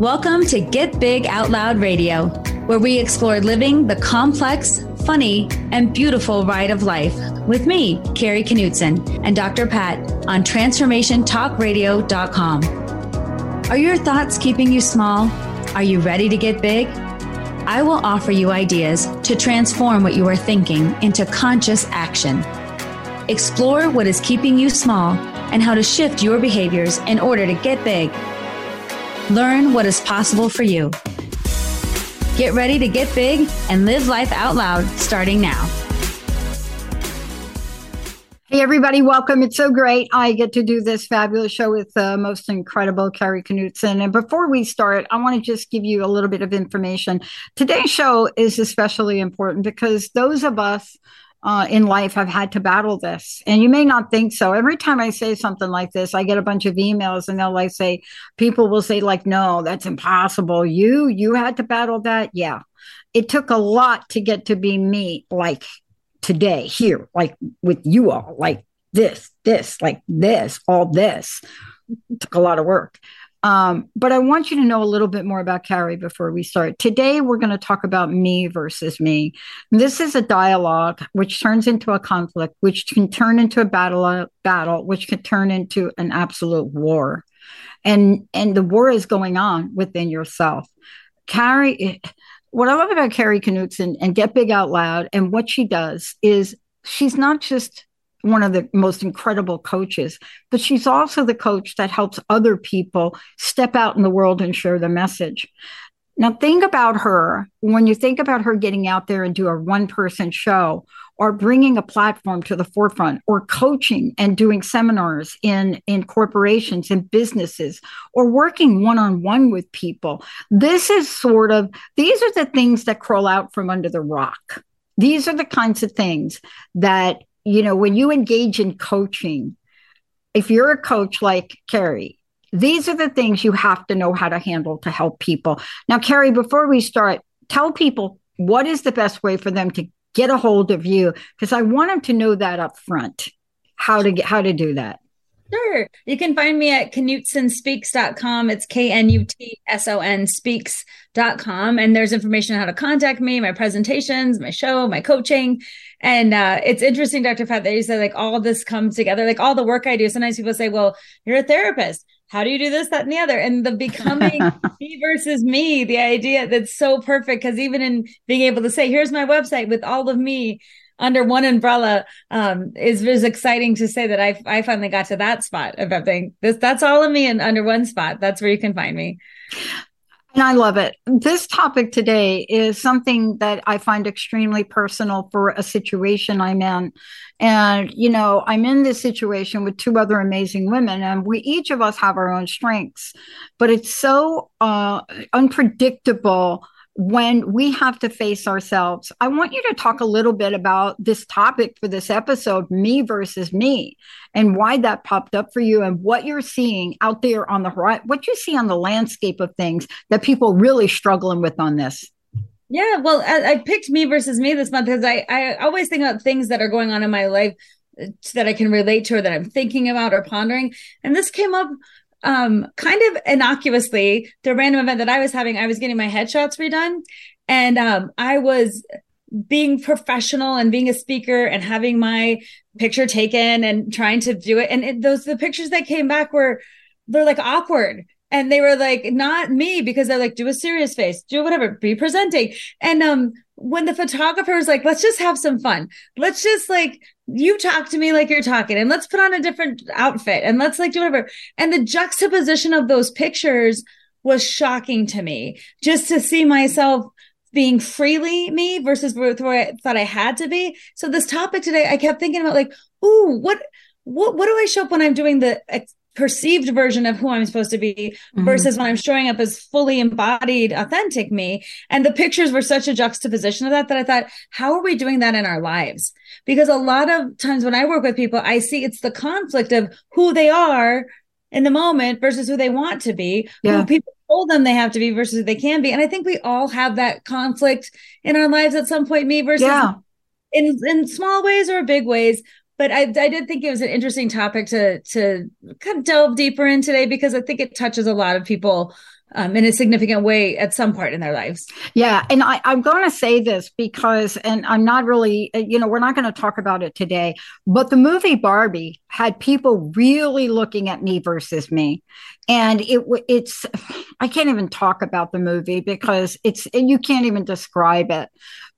Welcome to Get Big Out Loud Radio, where we explore living the complex, funny, and beautiful ride of life with me, Kari Knutson, and Dr. Pat on TransformationTalkRadio.com. Are your thoughts keeping you small? Are you ready to get big? I will offer you ideas to transform what you are thinking into conscious action. Explore what is keeping you small and how to shift your behaviors in order to get big Learn what is possible for you. Get ready to get big and live life out loud starting now. Hey, everybody, welcome. It's so great. I get to do this fabulous show with the most incredible Kari Knutson. And before we start, I want to just give you a little bit of information. Today's show is especially important because those of us uh, in life have had to battle this. And you may not think so. Every time I say something like this, I get a bunch of emails and they'll like say, people will say, like, no, that's impossible. You, you had to battle that. Yeah. It took a lot to get to be me, like today, here, like with you all, like this, this, like this, all this. It took a lot of work. Um, but I want you to know a little bit more about Kari before we start. Today, we're going to talk about me versus me. This is a dialogue which turns into a conflict, which can turn into a battle, a battle, which can turn into an absolute war, and and the war is going on within yourself. Kari, what I love about Kari Knutson and Get Big Out Loud, and what she does is she's not just one of the most incredible coaches, but she's also the coach that helps other people step out in the world and share the message. Now, think about her when you think about her getting out there and do a one person show or bringing a platform to the forefront or coaching and doing seminars in, in corporations and businesses or working one on one with people. This is sort of, these are the things that crawl out from under the rock. These are the kinds of things that you know, when you engage in coaching, if you're a coach like Kari, these are the things you have to know how to handle to help people. Now, Kari, before we start, tell people what is the best way for them to get a hold of you because I want them to know that up front how to get how to do that. Sure. You can find me at knutsonspeaks.com. It's K N U T S O N speaks.com. And there's information on how to contact me, my presentations, my show, my coaching. And uh, it's interesting, Dr. Pat, that you said like all this comes together, like all the work I do. Sometimes people say, well, you're a therapist. How do you do this, that, and the other? And the becoming me versus me, the idea that's so perfect. Cause even in being able to say, here's my website with all of me, under one umbrella um, is is exciting to say that I I finally got to that spot of everything. This that's all of me and under one spot. That's where you can find me. And I love it. This topic today is something that I find extremely personal for a situation I'm in. And, you know, I'm in this situation with two other amazing women, and we each of us have our own strengths, but it's so uh, unpredictable when we have to face ourselves. I want you to talk a little bit about this topic for this episode, me versus me, and why that popped up for you and what you're seeing out there on the horizon, what you see on the landscape of things that people really struggling with on this. Yeah, well, I, I picked me versus me this month because I, I always think about things that are going on in my life uh, that I can relate to or that I'm thinking about or pondering. And this came up um, kind of innocuously, the random event that I was having, I was getting my headshots redone. And um, I was being professional and being a speaker and having my picture taken and trying to do it. And it, those, the pictures that came back were, they're like awkward. And they were like, not me, because they're like, do a serious face, do whatever, be presenting. And um, when the photographer was like, let's just have some fun. Let's just like you talk to me like you're talking and let's put on a different outfit and let's like do whatever. And the juxtaposition of those pictures was shocking to me just to see myself being freely me versus where I thought I had to be. So this topic today, I kept thinking about like, ooh, what, what, what do I show up when I'm doing the perceived version of who I'm supposed to be mm-hmm. versus when I'm showing up as fully embodied, authentic me. And the pictures were such a juxtaposition of that that I thought, how are we doing that in our lives? Because a lot of times when I work with people, I see it's the conflict of who they are in the moment versus who they want to be, yeah. who people told them they have to be versus who they can be. And I think we all have that conflict in our lives at some point, me versus yeah. in, in small ways or big ways but I, I did think it was an interesting topic to to kind of delve deeper in today because I think it touches a lot of people um, in a significant way at some part in their lives. Yeah. And I, I'm going to say this because, and I'm not really, you know, we're not going to talk about it today, but the movie Barbie had people really looking at me versus me. And it it's I can't even talk about the movie because it's you can't even describe it.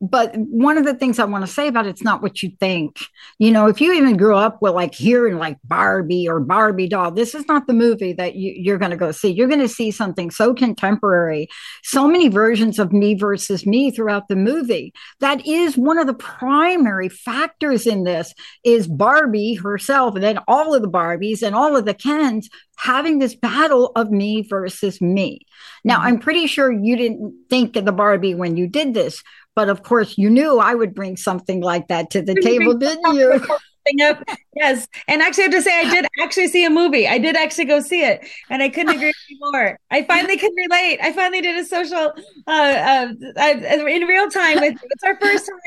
But one of the things I want to say about it, it's not what you think. You know, if you even grew up with like hearing like Barbie or Barbie doll, this is not the movie that you, you're going to go see. You're going to see something so contemporary, so many versions of me versus me throughout the movie. That is one of the primary factors in this is Barbie herself, and then all of the Barbies and all of the Kens having this battle of me versus me. Now, mm-hmm. I'm pretty sure you didn't think of the Barbie when you did this, but of course, you knew I would bring something like that to the table, didn't you? Up. Yes. And actually, I have to say, I did actually see a movie. I did actually go see it, and I couldn't agree more. I finally could relate. I finally did a social uh, uh, in real time. With, it's our first time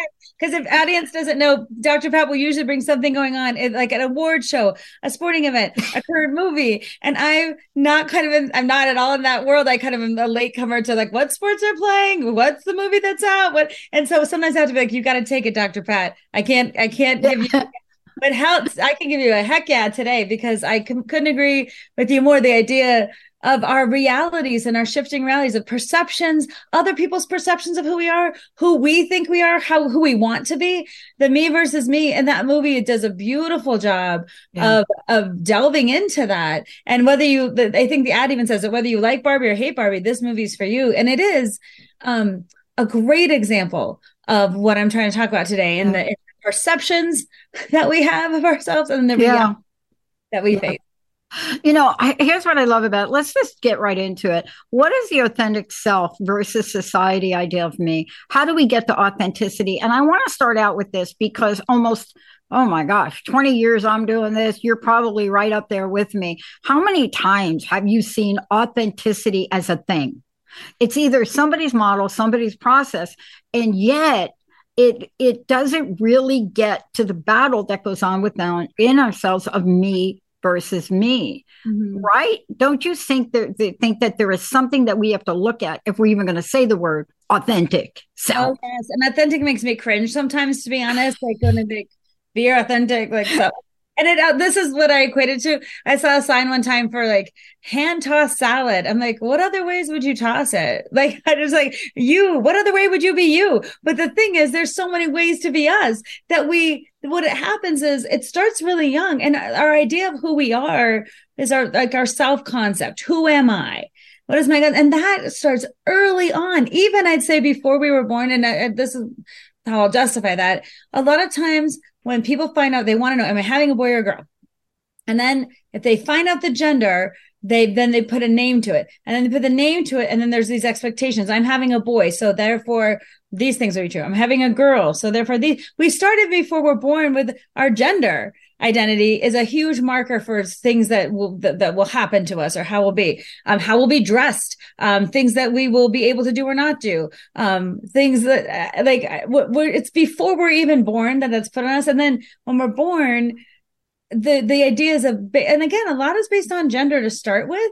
because if audience doesn't know, Dr. Pat will usually bring something going on, like an award show, a sporting event, a current movie, and I'm not kind of in, I'm not at all in that world. I kind of am a late comer to like what sports are playing, what's the movie that's out, what, and so sometimes I have to be like, you got to take it, Dr. Pat. I can't, I can't give you but how I can give you a heck yeah today because I c- couldn't agree with you more. The idea of our realities and our shifting realities of perceptions, other people's perceptions of who we are, who we think we are, how who we want to be. The me versus me in that movie it does a beautiful job yeah. of of delving into that. And whether you, the, I think the ad even says that whether you like Barbie or hate Barbie, this movie's for you, and it is um, a great example of what I'm trying to talk about today. Yeah. the perceptions that we have of ourselves and the yeah. reality that we yeah. face. You know, I, here's what I love about it. Let's just get right into it. What is the authentic self versus society idea of me? How do we get to authenticity? And I want to start out with this because almost, oh my gosh, 20 years I'm doing this. You're probably right up there with me. How many times have you seen authenticity as a thing? It's either somebody's model, somebody's process, and yet it it doesn't really get to the battle that goes on within in ourselves of me versus me. Mm-hmm. right? Don't you think that they think that there is something that we have to look at if we're even going to say the word authentic so oh, yes. And authentic makes me cringe sometimes to be honest. Like going to be be authentic like so and it uh, this is what I equated to. I saw a sign one time for like hand toss salad. I'm like, what other ways would you toss it? Like I just like you. What other way would you be you? But the thing is, there's so many ways to be us that we. What it happens is it starts really young, and our idea of who we are is our like our self concept. Who am I? What is my God? And that starts early on. Even I'd say before we were born. And I, this is how I'll justify that. A lot of times when people find out they want to know, am I having a boy or a girl? And then if they find out the gender, they then they put a name to it. And then they put the name to it and then there's these expectations. I'm having a boy so therefore these things are true. I'm having a girl so therefore these we started before we're born with our gender identity is a huge marker for things that will that, that will happen to us or how we'll be um how we'll be dressed um things that we will be able to do or not do um things that uh, like we're, it's before we're even born that that's put on us. And then when we're born the the ideas of and again a lot is based on gender to start with.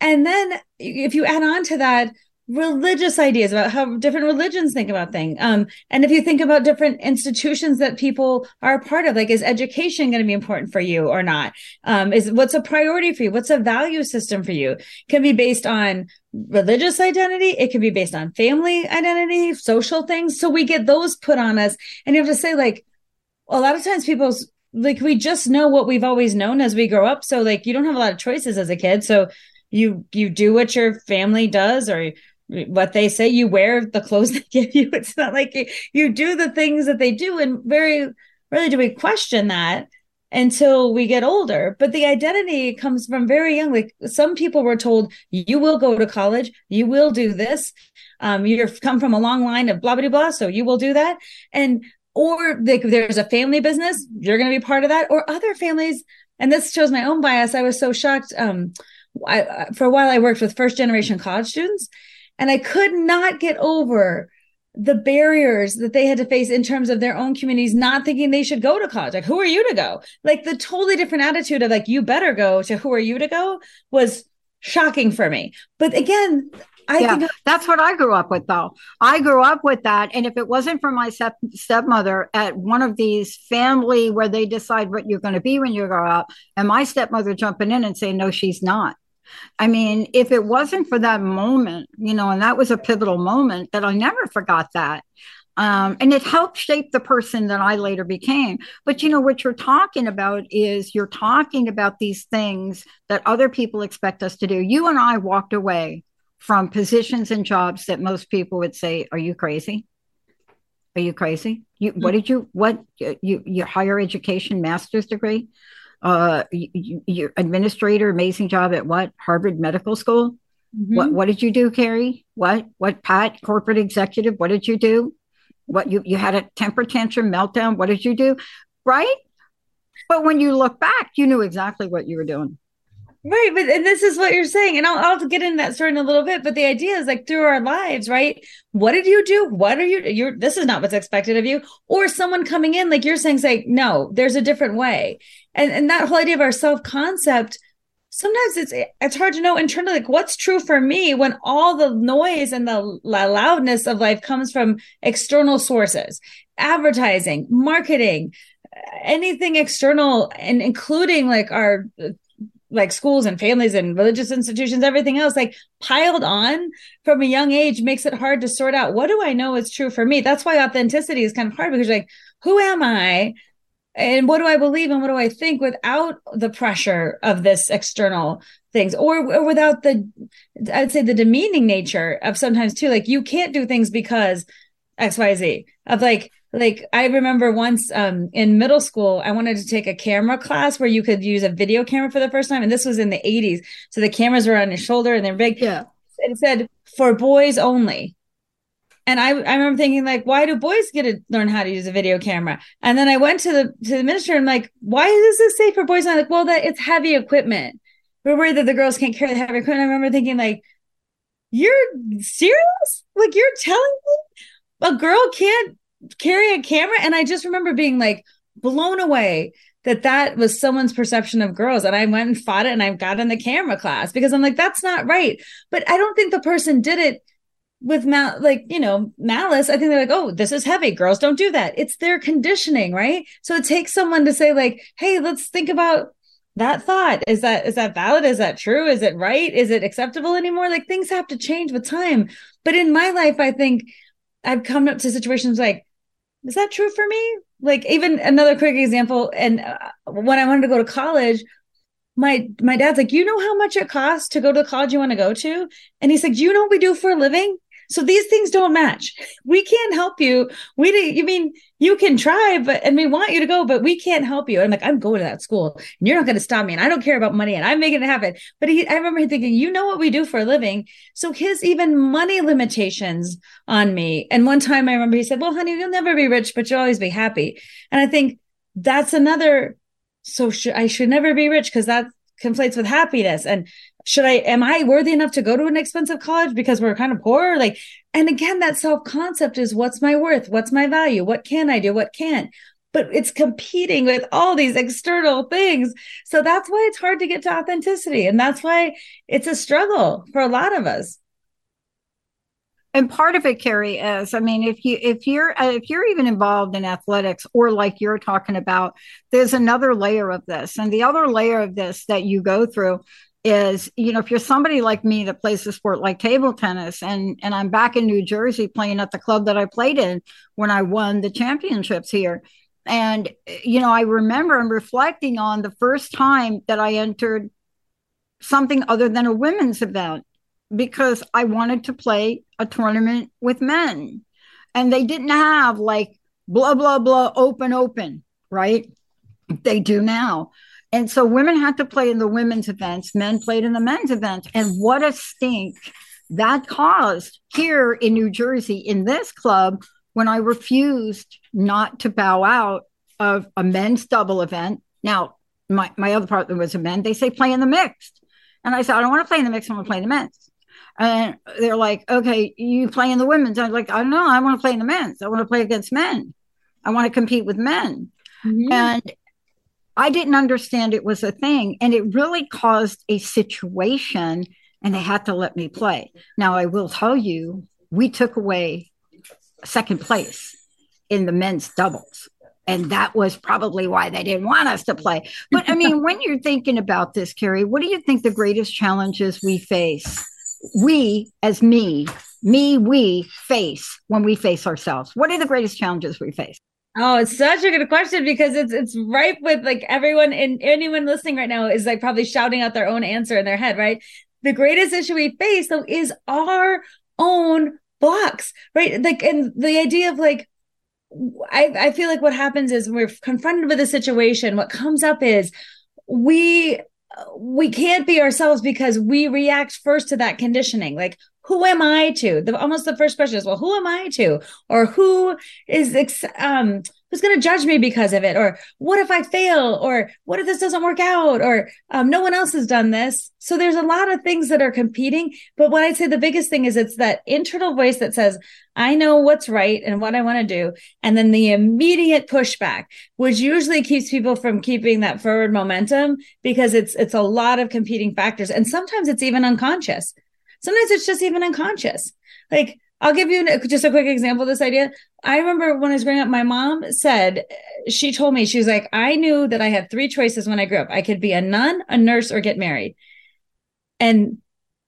And then if you add on to that religious ideas about how different religions think about things. Um, and if you think about different institutions that people are a part of, like is education going to be important for you or not? Um, is what's a priority for you? What's a value system for you? Can be based on religious identity. It can be based on family identity, social things. So we get those put on us, and you have to say like, a lot of times people's like we just know what we've always known as we grow up. So like you don't have a lot of choices as a kid. So you you do what your family does or what they say you wear the clothes they give you. It's not like you, you do the things that they do and very rarely do we question that until we get older. But the identity comes from very young. Like some people were told you will go to college. You will do this. Um, you've come from a long line of blah blah blah so you will do that. And or like there's a family business you're going to be part of that or other families and this shows my own bias. I was so shocked um I, for a while i worked with first generation college students and I could not get over the barriers that they had to face in terms of their own communities not thinking they should go to college. Like, who are you to go? Like the totally different attitude of like, you better go to who are you to go was shocking for me. But again, I yeah, think that's what I grew up with, though. I grew up with that. And if it wasn't for my step- stepmother at one of these family where they decide what you're going to be when you grow up, and my stepmother jumping in and saying, no, she's not. I mean, if it wasn't for that moment, you know, and that was a pivotal moment that I never forgot that. Um, and it helped shape the person that I later became. But you know, what you're talking about is you're talking about these things that other people expect us to do. You and I walked away from positions and jobs that most people would say, Are you crazy? Are you crazy? You, what did you, what, you, your higher education master's degree? Uh, you, your administrator, amazing job at what? Harvard Medical School? Mm-hmm. What, what did you do, Kari? What, what, Pat, corporate executive? What did you do? What you you had a temper tantrum meltdown. What did you do? Right? But when you look back, you knew exactly what you were doing. Right, but and this is what you're saying, and I'll, I'll get into that story in a little bit. But the idea is like through our lives, right? What did you do? What are you? You're this is not what's expected of you, or someone coming in like you're saying, say no, there's a different way, and and that whole idea of our self concept sometimes it's it's hard to know internally like what's true for me when all the noise and the loudness of life comes from external sources advertising marketing anything external and including like our like schools and families and religious institutions everything else like piled on from a young age makes it hard to sort out what do i know is true for me? That's why authenticity is kind of hard because like who am i and what do I believe and what do I think without the pressure of this external things or, or without the I'd say the demeaning nature of sometimes too like you can't do things because XYZ of like like I remember once um in middle school I wanted to take a camera class where you could use a video camera for the first time and this was in the 80s so the cameras were on your shoulder and they're big yeah it said for boys only and I, I remember thinking like, why do boys get to learn how to use a video camera? And then I went to the to the minister and I'm like, why does this say for boys? And I'm like, well, that it's heavy equipment. We're worried that the girls can't carry the heavy equipment. I remember thinking like, you're serious? Like you're telling me a girl can't carry a camera? And I just remember being like blown away that that was someone's perception of girls. And i went and fought it and i got in the camera class because i'm like that's not right. But i don't think the person did it with mal like you know malice. I think they're like oh this is heavy. Girls don't do that. It's their conditioning right? So it takes someone to say like hey let's think about that thought. Is that is that valid? Is that true? Is it right? Is it acceptable anymore? Like things have to change with time. But in my life i think i've come up to situations like is that true for me? Like even another quick example and uh, when i wanted to go to college my my dad's like you know how much it costs to go to the college you want to go to? And he's like do you know what we do for a living so these things don't match. We can't help you. We you mean you can try, but and we want you to go, but we can't help you. I'm like, I'm going to that school and you're not going to stop me. And I don't care about money and I'm making it happen. But he, I remember him thinking, you know what we do for a living. So his even money limitations on me. And one time I remember he said, well, honey, you'll never be rich, but you'll always be happy. And I think that's another. So sh- I should never be rich because that conflates with happiness. And should I, am I worthy enough to go to an expensive college because we're kind of poor? Like, and again, that self concept is what's my worth? What's my value? What can I do? What can't? But it's competing with all these external things. So that's why it's hard to get to authenticity. And that's why it's a struggle for a lot of us and part of it Kari is i mean if you if you're uh, if you're even involved in athletics or like you're talking about there's another layer of this and the other layer of this that you go through is you know if you're somebody like me that plays a sport like table tennis and and I'm back in New Jersey playing at the club that I played in when I won the championships here. And you know I remember I'm reflecting on the first time that I entered something other than a women's event because I wanted to play a tournament with men. And they didn't have like blah blah blah open open right? They do now and so women had to play in the women's events, men played in the men's events. And what a stink that caused here in New Jersey in this club when I refused not to bow out of a men's double event. Now, my, my other partner was a man. They say play in the mixed. And I said, I don't want to play in the mixed. I want to play in the men's. And they're like, okay, you play in the women's. I'm like, I don't know. I want to play in the men's. I want to play against men. I want to compete with men. Mm-hmm. And I didn't understand it was a thing. And it really caused a situation, and they had to let me play. Now, I will tell you, we took away second place in the men's doubles. And that was probably why they didn't want us to play. But I mean, when you're thinking about this, Kari, what do you think the greatest challenges we face? We, as me, me, we face when we face ourselves? What are the greatest challenges we face? Oh, it's such a good question because it's it's ripe with like everyone and anyone listening right now is like probably shouting out their own answer in their head, right? The greatest issue we face though is our own blocks, right? Like and the idea of like I, I feel like what happens is we're confronted with a situation. What comes up is we we can't be ourselves because we react first to that conditioning. Like, who am I to? The almost the first question is, well, who am I to? Or who is um who's going to judge me because of it? Or what if i fail? Or what if this doesn't work out? Or um, no one else has done this. So there's a lot of things that are competing. But what i'd say the biggest thing is it's that internal voice that says i know what's right and what i want to do. And then the immediate pushback which usually keeps people from keeping that forward momentum because it's it's a lot of competing factors. And sometimes it's even unconscious. Sometimes it's just even unconscious. Like I'll give you just a quick example of this idea. I remember when I was growing up, my mom said, she told me, she was like, I knew that I had three choices when I grew up. I could be a nun, a nurse, or get married. And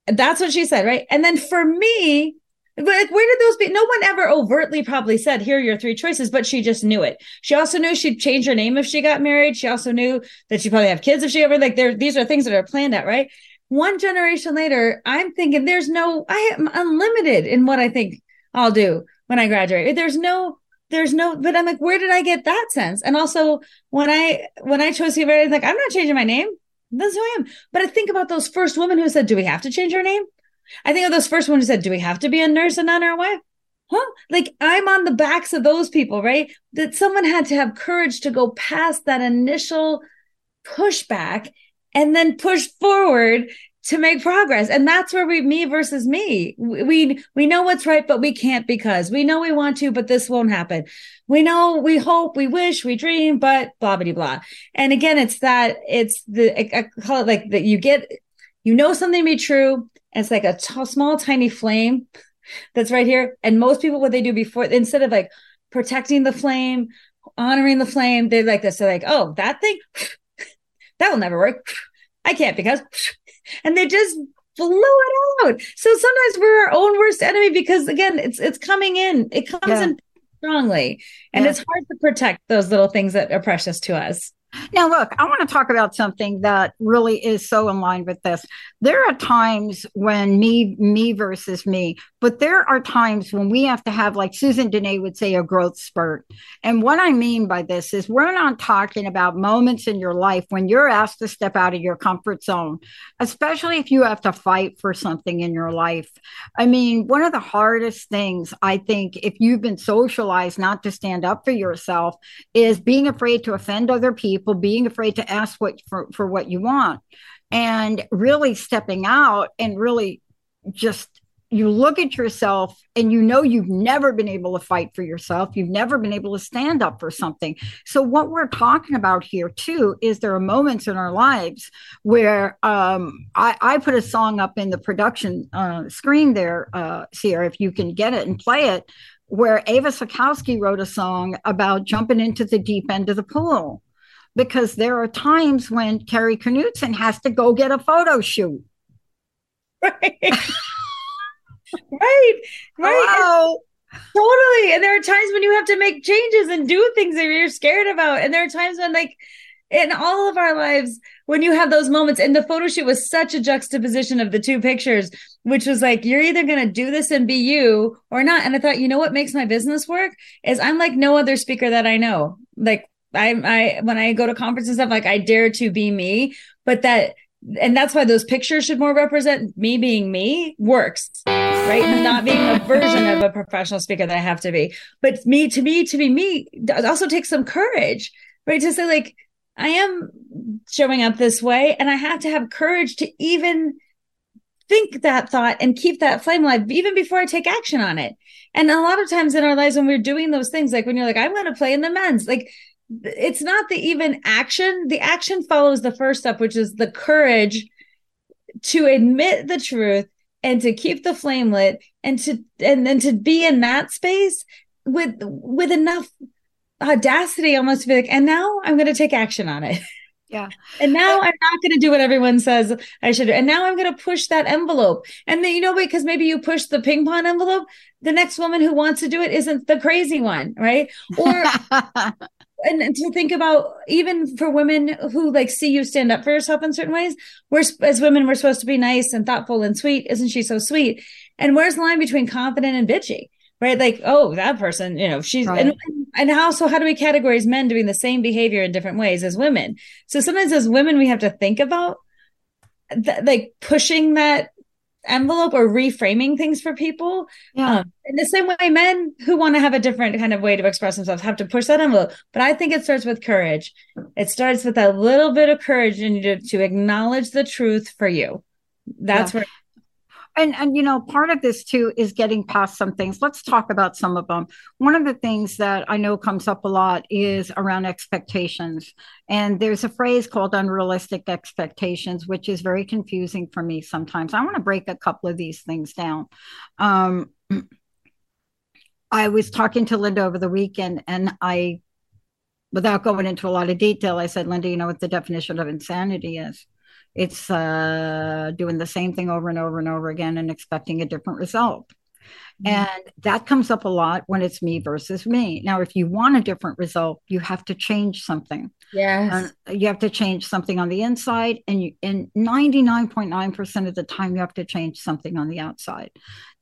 that's what she said, right? And then for me, like, where did those be? No one ever overtly probably said, here are your three choices, but she just knew it. She also knew she'd change her name if she got married. She also knew that she'd probably have kids if she ever, like, there, these are things that are planned out, right? One generation later, I'm thinking there's no, I am unlimited in what I think I'll do when I graduate. There's no, there's no, but I'm like, where did I get that sense? And also when I, when I chose to get like, I'm not changing my name. That's who I am. But I think about those first women who said, do we have to change our name? I think of those first women who said, do we have to be a nurse, a nun, or a wife? Huh? Like I'm on the backs of those people, right? That someone had to have courage to go past that initial pushback and then push forward to make progress. And that's where we me versus me we we know what's right but we can't because. We know we want to but this won't happen. We know we hope we wish we dream but blah blah blah. And again it's that it's the i call it like that you get you know something to be true it's like a t- small tiny flame that's right here. And most people what they do before instead of like protecting the flame honoring the flame they're like this. They're like oh that thing that will never work. I can't because, and they just blew it out. So sometimes we're our own worst enemy because again, it's it's coming in. It comes yeah. in strongly, and yeah. it's hard to protect those little things that are precious to us. Now, look, I want to talk about something that really is so in line with this. There are times when me, me versus me, but there are times when we have to have, like Susan Dene would say, a growth spurt. And what I mean by this is we're not talking about moments in your life when you're asked to step out of your comfort zone, especially if you have to fight for something in your life. I mean, one of the hardest things I think, if you've been socialized not to stand up for yourself, is being afraid to offend other people people being afraid to ask what for, for what you want and really stepping out and really just you look at yourself and you know you've never been able to fight for yourself. You've never been able to stand up for something. So, what we're talking about here, too, is there are moments in our lives where um, I, I, put a song up in the production uh, screen there, uh, Sierra, if you can get it and play it, where Ava Sikowski wrote a song about jumping into the deep end of the pool because there are times when Kari Knutson has to go get a photo shoot. Right. right. Right. Totally. And there are times when you have to make changes and do things that you're scared about. And there are times when, like, in all of our lives, when you have those moments, and the photo shoot was such a juxtaposition of the two pictures, which was like, you're either going to do this and be you or not. And I thought, you know what makes my business work is I'm like no other speaker that I know. Like I, I, when I go to conferences and stuff, like I dare to be me, but that, and that's why those pictures should more represent me being me works, right? Not being a version of a professional speaker that I have to be, but me to me, to be me also takes some courage, right? To say like, I am showing up this way and I have to have courage to even think that thought and keep that flame alive even before I take action on it. And a lot of times in our lives when we're doing those things, like when you're like, I'm going to play in the men's, like it's not the even action. The action follows the first step, which is the courage to admit the truth and to keep the flame lit and to and then to be in that space with with enough audacity almost to be like and now i'm going to take action on it. Yeah. And now i'm not going to do what everyone says i should do. And now i'm going to push that envelope. And then you know because maybe you push the ping pong envelope the next woman who wants to do it isn't the crazy one right? Or and to think about even for women who like see you stand up for yourself in certain ways we're as women we're supposed to be nice and thoughtful and sweet. Isn't she so sweet? And where's the line between confident and bitchy right? Like oh that person you know she's right. and, and how so how do we categorize men doing the same behavior in different ways as women? So sometimes as women we have to think about th- like pushing that envelope or reframing things for people. Yeah. Um, in the same way, men who want to have a different kind of way to express themselves have to push that envelope. But I think it starts with courage. It starts with a little bit of courage and to, to acknowledge the truth for you. That's yeah. where and and you know part of this too is getting past some things. Let's talk about some of them. One of the things that i know comes up a lot is around expectations. And there's a phrase called unrealistic expectations which is very confusing for me sometimes. I want to break a couple of these things down. Um, i was talking to linda over the weekend and i without going into a lot of detail i said linda you know what the definition of insanity is it's uh, doing the same thing over and over and over again and expecting a different result. Mm-hmm. And that comes up a lot when it's me versus me. Now, if you want a different result, you have to change something. Yes. You have to change something on the inside, and you, and 99.9% of the time, you have to change something on the outside.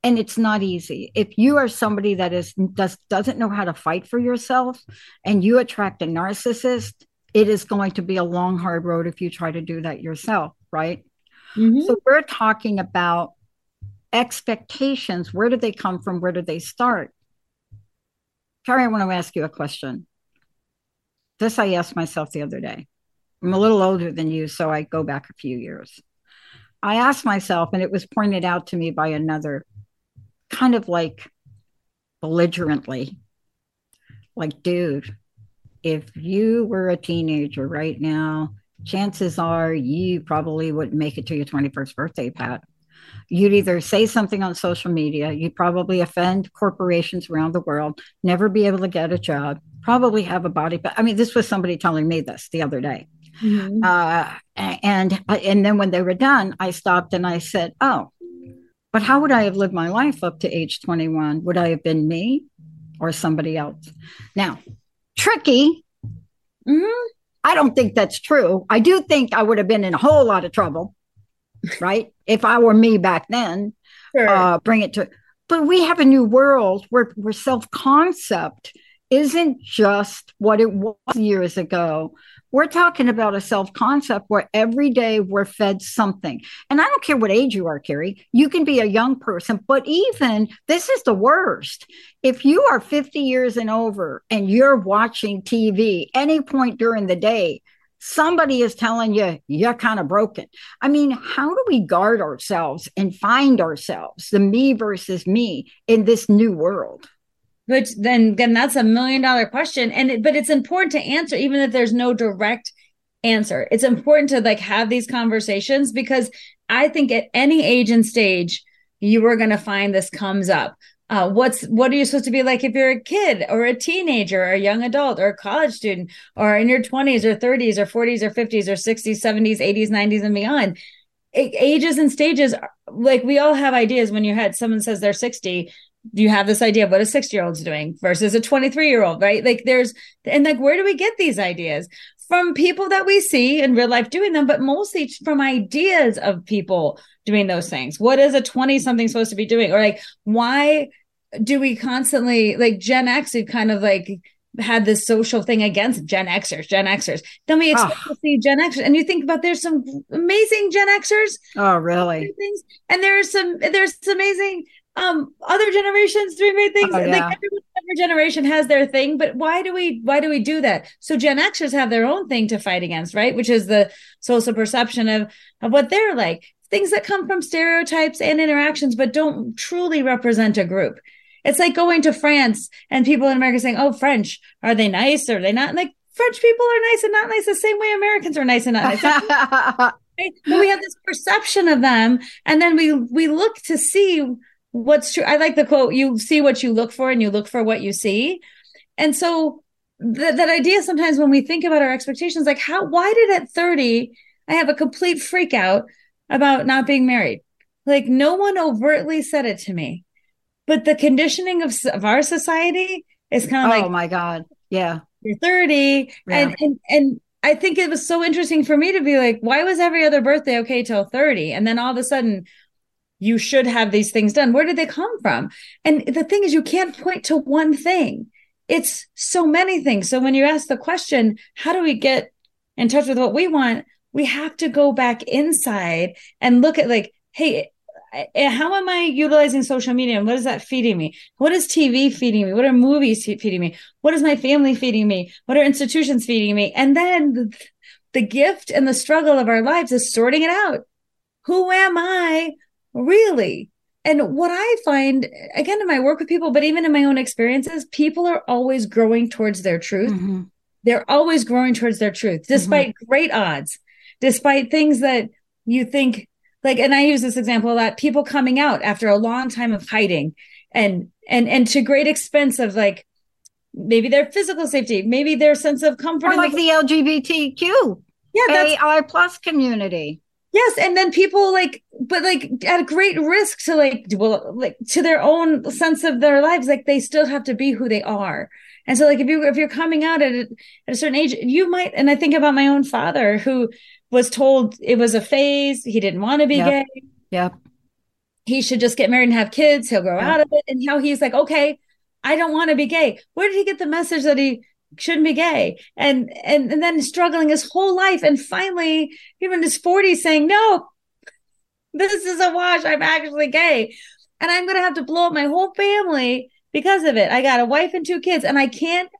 And it's not easy. If you are somebody that is does doesn't know how to fight for yourself and you attract a narcissist, it is going to be a long, hard road if you try to do that yourself, right? Mm-hmm. So we're talking about expectations. Where do they come from? Where do they start? Kari, I want to ask you a question. This I asked myself the other day. I'm a little older than you, so I go back a few years. I asked myself, and it was pointed out to me by another, kind of like belligerently, like, dude, if you were a teenager right now, chances are you probably wouldn't make it to your 21st birthday, Pat. You'd either say something on social media, you'd probably offend corporations around the world, never be able to get a job, probably have a body. But I mean, this was somebody telling me this the other day. Mm-hmm. Uh, and and then when they were done, I stopped and I said, "Oh, but how would I have lived my life up to age 21? Would I have been me or somebody else?" Now, tricky. Mm-hmm. I don't think that's true. I do think I would have been in a whole lot of trouble, right? if I were me back then, sure. uh, bring it to. But we have a new world where, where self concept isn't just what it was years ago. We're talking about a self concept where every day we're fed something. And I don't care what age you are, Kari, you can be a young person, but even this is the worst. If you are 50 years and over and you're watching TV any point during the day, somebody is telling you you're kind of broken. I mean, how do we guard ourselves and find ourselves, the me versus me, in this new world? Which then, then that's a million dollar question, and it, but it's important to answer, even if there's no direct answer. It's important to like have these conversations because I think at any age and stage, you are going to find this comes up. Uh, what's what are you supposed to be like if you're a kid or a teenager or a young adult or a college student or in your 20s or 30s or 40s or 50s or 60s 70s 80s 90s and beyond ages and stages like we all have ideas when you had someone says they're 60 you have this idea of what a six year old's doing versus a 23 year old right? Like there's and like where do we get these ideas? From people that we see in real life doing them but mostly from ideas of people doing those things. What is a 20 something supposed to be doing? Or like why do we constantly like gen x who kind of like had this social thing against Gen Xers, Gen Xers. Then we expect oh. to see Gen Xers, and you think about there's some amazing Gen Xers. Oh, really? Things, and there's some there's some amazing um other generations doing great things oh, yeah. like every, every generation has their thing but why do we why do we do that so gen xers have their own thing to fight against right which is the social perception of of what they're like things that come from stereotypes and interactions but don't truly represent a group it's like going to france and people in america saying oh french are they nice are they not like French people are nice and not nice the same way Americans are nice and not nice. But we have this perception of them, and then we we look to see what's true. I like the quote: "You see what you look for, and you look for what you see." And so that that idea sometimes when we think about our expectations, like how why did at thirty I have a complete freak out about not being married? Like no one overtly said it to me, but the conditioning of of our society is kind of oh like, oh my god, yeah, you're thirty, Yeah. and and and I think it was so interesting for me to be like, why was every other birthday okay till 30? And then all of a sudden, you should have these things done. Where did they come from? And the thing is, you can't point to one thing, it's so many things. So when you ask the question, how do we get in touch with what we want? We have to go back inside and look at, like, hey, how am I utilizing social media and what is that feeding me? What is TV feeding me? What are movies feeding me? What is my family feeding me? What are institutions feeding me? And then the, gift and the struggle of our lives is sorting it out. Who am I really? And what I find, again, in my work with people, but even in my own experiences, people are always growing towards their truth. Mhm. They're always growing towards their truth, despite great odds, despite things that you think like, and I use this example a lot, people coming out after a long time of hiding and, and, and to great expense of like, maybe their physical safety, maybe their sense of comfort. or like the, the LGBTQ yeah, AI plus community. Yes, and then people like, but like at great risk to like, well, like to their own sense of their lives, like they still have to be who they are. And so, like, if you if you're coming out at a, at a certain age, you might. And I think about my own father, who was told it was a phase. He didn't want to be Yep. gay. Yep. He should just get married and have kids. He'll grow Yep. out of it. And how he's like, okay, I don't want to be gay. Where did he get the message that he shouldn't be gay? And and and then struggling his whole life, and finally, even in his 40s, saying, no, this is a wash. I'm actually gay. And I'm going to have to blow up my whole family because of it. I got a wife and two kids, and I can't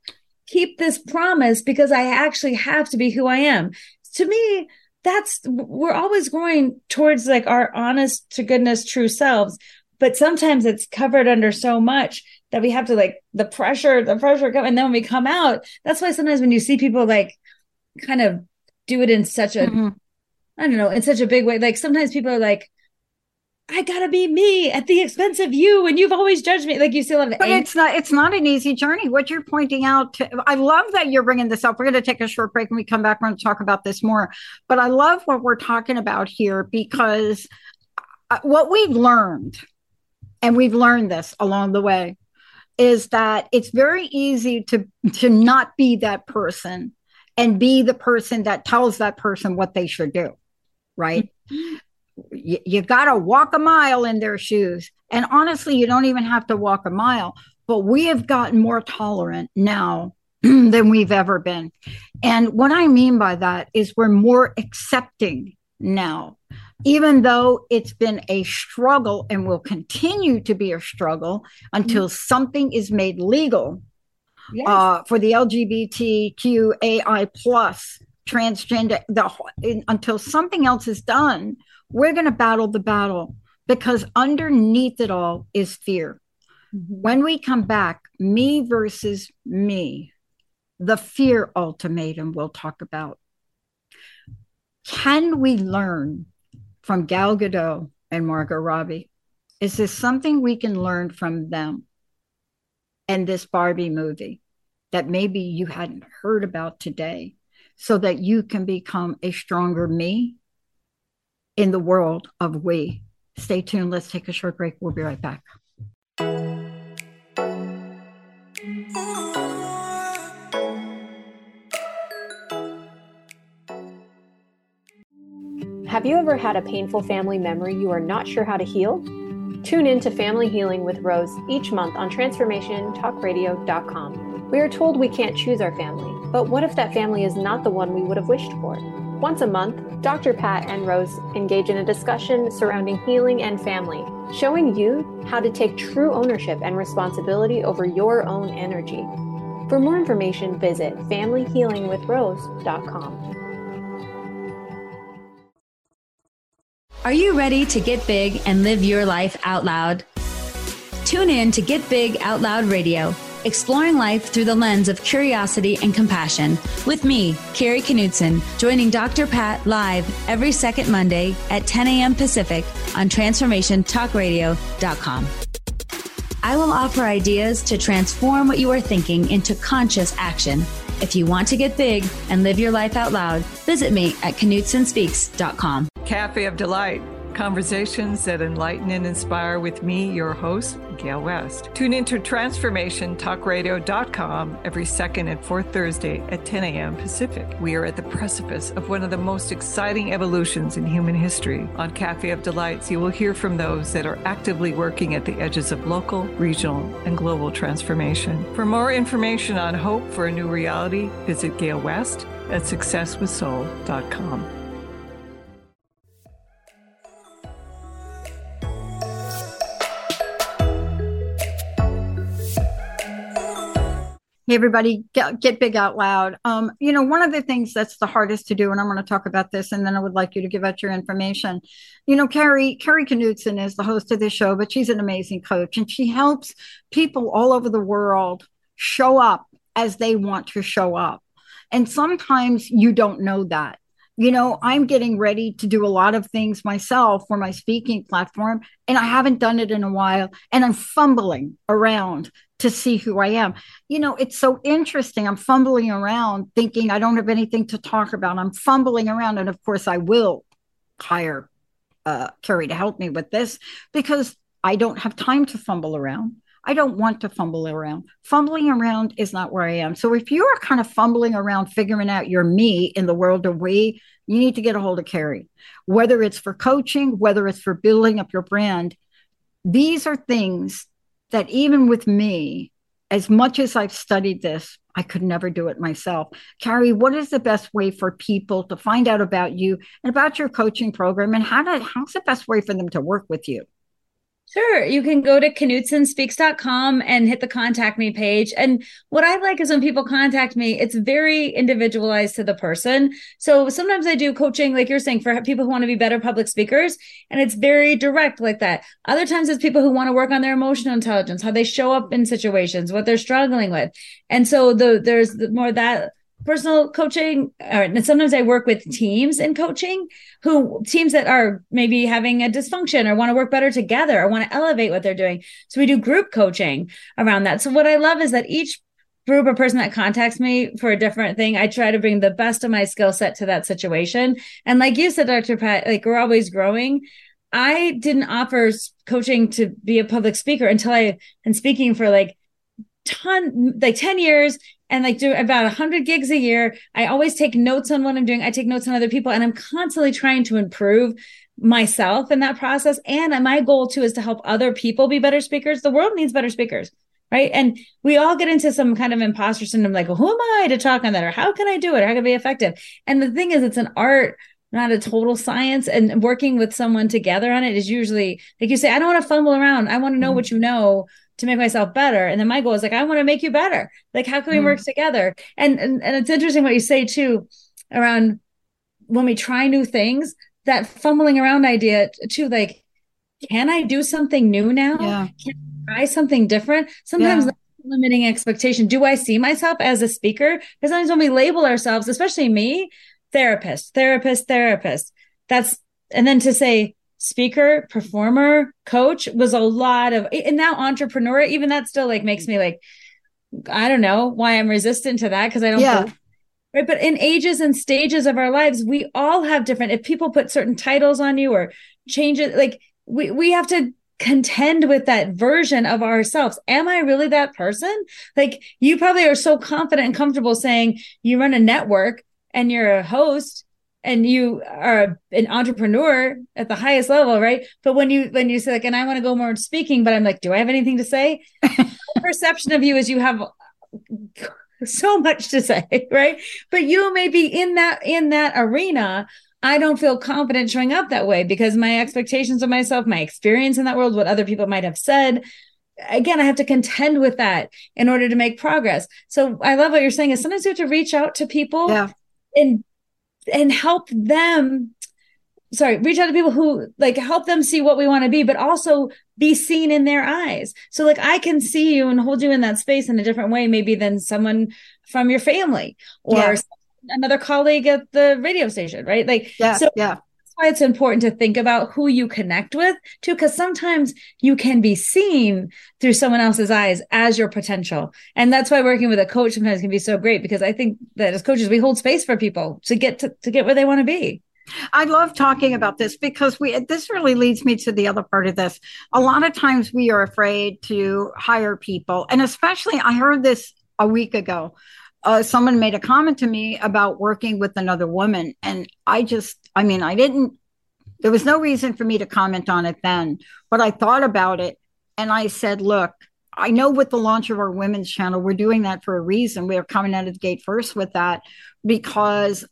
keep this promise because I actually have to be who I am. To me, that's we're always going towards like our honest to goodness true selves, but sometimes it's covered under so much that we have to like the pressure, the pressure come, and then when we come out, that's why sometimes when you see people like kind of do it in such a Mhm. I don't know, in such a big way. Like sometimes people are like, I gotta be me at the expense of you, and you've always judged me. Like you still have, But it's not it's not an easy journey. What you're pointing out, to, I love that you're bringing this up. We're going to take a short break and we come back. We're going to talk about this more. But I love what we're talking about here because uh, what we've learned, and we've learned this along the way, is that it's very easy to to not be that person and be the person that tells that person what they should do, right? You, you got to walk a mile in their shoes. And honestly, you don't even have to walk a mile, but we have gotten more tolerant now than we've ever been. And what I mean by that is we're more accepting now, even though it's been a struggle and will continue to be a struggle until something is made legal Yes. uh, for the LGBTQAI plus transgender the in- until something else is done, we're going to battle the battle because underneath it all is fear. Mhm. When we come back, me versus me, the fear ultimatum we'll talk about. Can we learn from Gal Gadot and Margot Robbie? Is this something we can learn from them and this Barbie movie that maybe you hadn't heard about today so that you can become a stronger me in the world of we? Stay tuned. Let's take a short break. We'll be right back. Have you ever had a painful family memory you are not sure how to heal? Tune in to Family Healing with Rose each month on TransformationTalkRadio.com. We are told we can't choose our family, but what if that family is not the one we would have wished for? Once a month, Dr. Pat and Rose engage in a discussion surrounding healing and family, showing you how to take true ownership and responsibility over your own energy. For more information, visit FamilyHealingWithRose.com. Are you ready to get big and live your life out loud? Tune in to Get Big Out Loud Radio, exploring life through the lens of curiosity and compassion. With me, Kari Knutson, joining Dr. Pat live every second Monday at 10 a.m. Pacific on TransformationTalkRadio.com. I will offer ideas to transform what you are thinking into conscious action. If you want to get big and live your life out loud, visit me at KnutsonSpeaks.com. Cafe of Delight Conversations that enlighten and inspire with me, your host, Gail West. Tune into TransformationTalkRadio.com every second and fourth Thursday at 10 a.m. Pacific. We are at the precipice of one of the most exciting evolutions in human history. On Cafe of Delights, you will hear from those that are actively working at the edges of local, regional, and global transformation. For more information on hope for a new reality, visit Gail West at successwithsoul.com. Hey, everybody, get, get big out loud. Um, you know, one of the things that's the hardest to do, and I'm going to talk about this, and then I would like you to give out your information. You know, Kari, Kari Knutson is the host of this show, but she's an amazing coach, and she helps people all over the world show up as they want to show up. And sometimes you don't know that. You know, I'm getting ready to do a lot of things myself for my speaking platform, and I haven't done it in a while, and I'm fumbling around to see who I am. You know, it's so interesting. I'm fumbling around thinking I don't have anything to talk about. I'm fumbling around. And of course, I will hire uh, Kari to help me with this because I don't have time to fumble around. I don't want to fumble around. Fumbling around is not where I am. So if you are kind of fumbling around figuring out your me in the world of we, you need to get a hold of Kari, whether it's for coaching, whether it's for building up your brand. These are things that even with me, as much as I've studied this, I could never do it myself. Kari, what is the best way for people to find out about you and about your coaching program and how to how's the best way for them to work with you? Sure. You can go to knutsonspeaks.com and hit the contact me page. And what I like is when people contact me, it's very individualized to the person. So sometimes I do coaching, like you're saying, for people who want to be better public speakers, and it's very direct like that. Other times it's people who want to work on their emotional intelligence, how they show up in situations, what they're struggling with. And so the, there's more that personal coaching and sometimes i work with teams in coaching who teams that are maybe having a dysfunction or want to work better together or want to elevate what they're doing. So we do group coaching around that. So what i love is that each group or person that contacts me for a different thing i try to bring the best of my skill set to that situation. And like you said dr pat like we're always growing. I didn't offer coaching to be a public speaker until i and speaking for like ton like 10 years and like do about 100 gigs a year. I always take notes on what I'm doing. I take notes on other people and I'm constantly trying to improve myself in that process. And my goal too is to help other people be better speakers. The world needs better speakers. Right. And we all get into some kind of imposter syndrome, like, well, who am I to talk on that? Or how can I do it? How can I be effective? And the thing is, it's an art not a total science and working with someone together on it is usually like you say i don't want to fumble around i want to know mm-hmm. what you know to make myself better. And then my goal is like, I want to make you better. Like, how can we mm. work together? And, and and it's interesting what you say too around when we try new things, that fumbling around idea too, like, can I do something new now? Yeah. Can I try something different? Sometimes yeah. limiting expectation. Do I see myself as a speaker? Because sometimes when we label ourselves, especially me, therapist, therapist, therapist, that's and then to say speaker, performer, coach was a lot of, and now entrepreneur, even that still like makes me like, I don't know why I'm resistant to that because I don't. Yeah. right. But in ages and stages of our lives, we all have different, if people put certain titles on you or change it, like we, we have to contend with that version of ourselves. Am I really that person? Like you probably are so confident and comfortable saying you run a network and you're a host and you are an entrepreneur at the highest level, right? But when you when you say like, and I want to go more speaking, but I'm like, do I have anything to say? perception of you is you have so much to say, right? But you may be in that in that arena. I don't feel confident showing up that way because my expectations of myself, my experience in that world, what other people might have said, again, I have to contend with that in order to make progress. So I love what you're saying is sometimes you have to reach out to people yeah. And and help them sorry reach out to people who like help them see what we want to be but also be seen in their eyes. So like I can see you and hold you in that space in a different way, maybe than someone from your family or yeah. another colleague at the radio station, right? Like, yeah, so yeah. Why it's important to think about who you connect with too, because sometimes you can be seen through someone else's eyes as your potential. And that's why working with a coach sometimes can be so great because I think that as coaches, we hold space for people to get to, to get where they want to be. I love talking about this because we this really leads me to the other part of this. A lot of times we are afraid to hire people, and especially I heard this a week ago. Uh, someone made a comment to me about working with another woman, and I just, I mean, I didn't. There was no reason for me to comment on it then, but I thought about it, and I said, "Look, I know with the launch of our women's channel, we're doing that for a reason. We are coming out of the gate first with that because